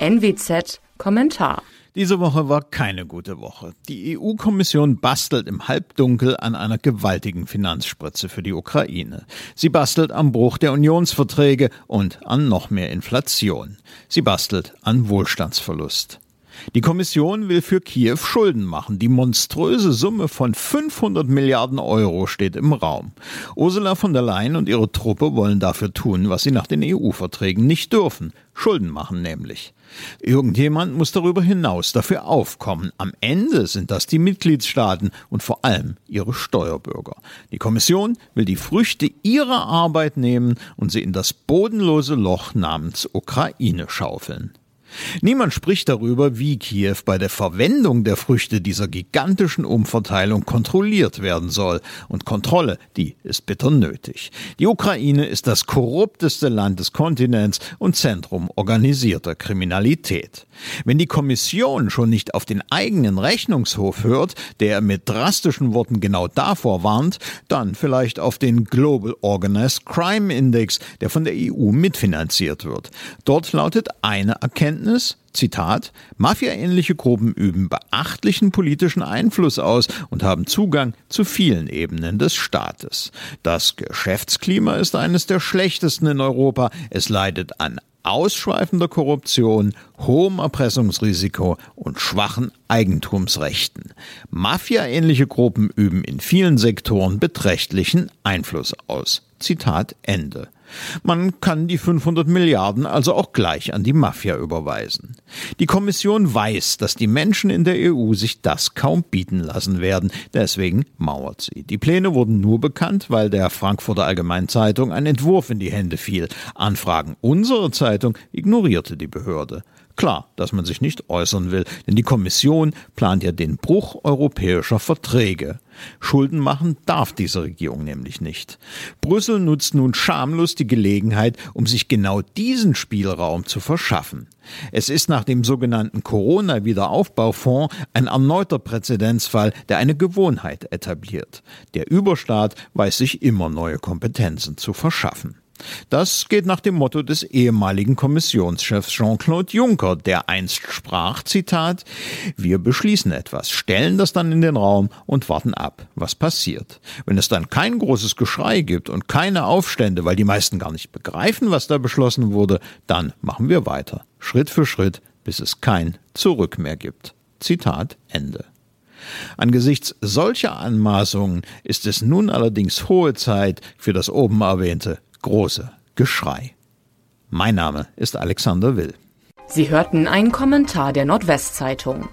NWZ Kommentar. Diese Woche war keine gute Woche. Die EU-Kommission bastelt im Halbdunkel an einer gewaltigen Finanzspritze für die Ukraine. Sie bastelt am Bruch der Unionsverträge und an noch mehr Inflation. Sie bastelt an Wohlstandsverlust. Die Kommission will für Kiew Schulden machen. Die monströse Summe von 500 Milliarden Euro steht im Raum. Ursula von der Leyen und ihre Truppe wollen dafür tun, was sie nach den EU-Verträgen nicht dürfen. Schulden machen nämlich. Irgendjemand muss darüber hinaus dafür aufkommen. Am Ende sind das die Mitgliedstaaten und vor allem ihre Steuerbürger. Die Kommission will die Früchte ihrer Arbeit nehmen und sie in das bodenlose Loch namens Ukraine schaufeln. Niemand spricht darüber, wie Kiew bei der Verwendung der Früchte dieser gigantischen Umverteilung kontrolliert werden soll. Und Kontrolle, die ist bitter nötig. Die Ukraine ist das korrupteste Land des Kontinents und Zentrum organisierter Kriminalität. Wenn die Kommission schon nicht auf den eigenen Rechnungshof hört, der mit drastischen Worten genau davor warnt, dann vielleicht auf den Global Organized Crime Index, der von der EU mitfinanziert wird. Dort lautet eine Erkenntnis, Zitat, Mafia-ähnliche Gruppen üben beachtlichen politischen Einfluss aus und haben Zugang zu vielen Ebenen des Staates. Das Geschäftsklima ist eines der schlechtesten in Europa. Es leidet an ausschweifender Korruption, hohem Erpressungsrisiko und schwachen Eigentumsrechten. Mafia-ähnliche Gruppen üben in vielen Sektoren beträchtlichen Einfluss aus. Zitat Ende. Man kann die 500 Milliarden also auch gleich an die Mafia überweisen. Die Kommission weiß, dass die Menschen in der EU sich das kaum bieten lassen werden, deswegen mauert sie. Die Pläne wurden nur bekannt, weil der Frankfurter Allgemeinen Zeitung ein Entwurf in die Hände fiel. Anfragen unserer Zeitung ignorierte die Behörde. Klar, dass man sich nicht äußern will, denn die Kommission plant ja den Bruch europäischer Verträge. Schulden machen darf diese Regierung nämlich nicht. Brüssel nutzt nun schamlos die Gelegenheit, um sich genau diesen Spielraum zu verschaffen. Es ist nach dem sogenannten Corona-Wiederaufbaufonds ein erneuter Präzedenzfall, der eine Gewohnheit etabliert. Der Überstaat weiß sich immer neue Kompetenzen zu verschaffen. Das geht nach dem Motto des ehemaligen Kommissionschefs Jean-Claude Juncker, der einst sprach, Zitat, wir beschließen etwas, stellen das dann in den Raum und warten ab, was passiert. Wenn es dann kein großes Geschrei gibt und keine Aufstände, weil die meisten gar nicht begreifen, was da beschlossen wurde, dann machen wir weiter, Schritt für Schritt, bis es kein Zurück mehr gibt. Zitat Ende. Angesichts solcher Anmaßungen ist es nun allerdings hohe Zeit für das oben erwähnte große Geschrei. Mein Name ist Alexander Will. Sie hörten einen Kommentar der Nordwestzeitung.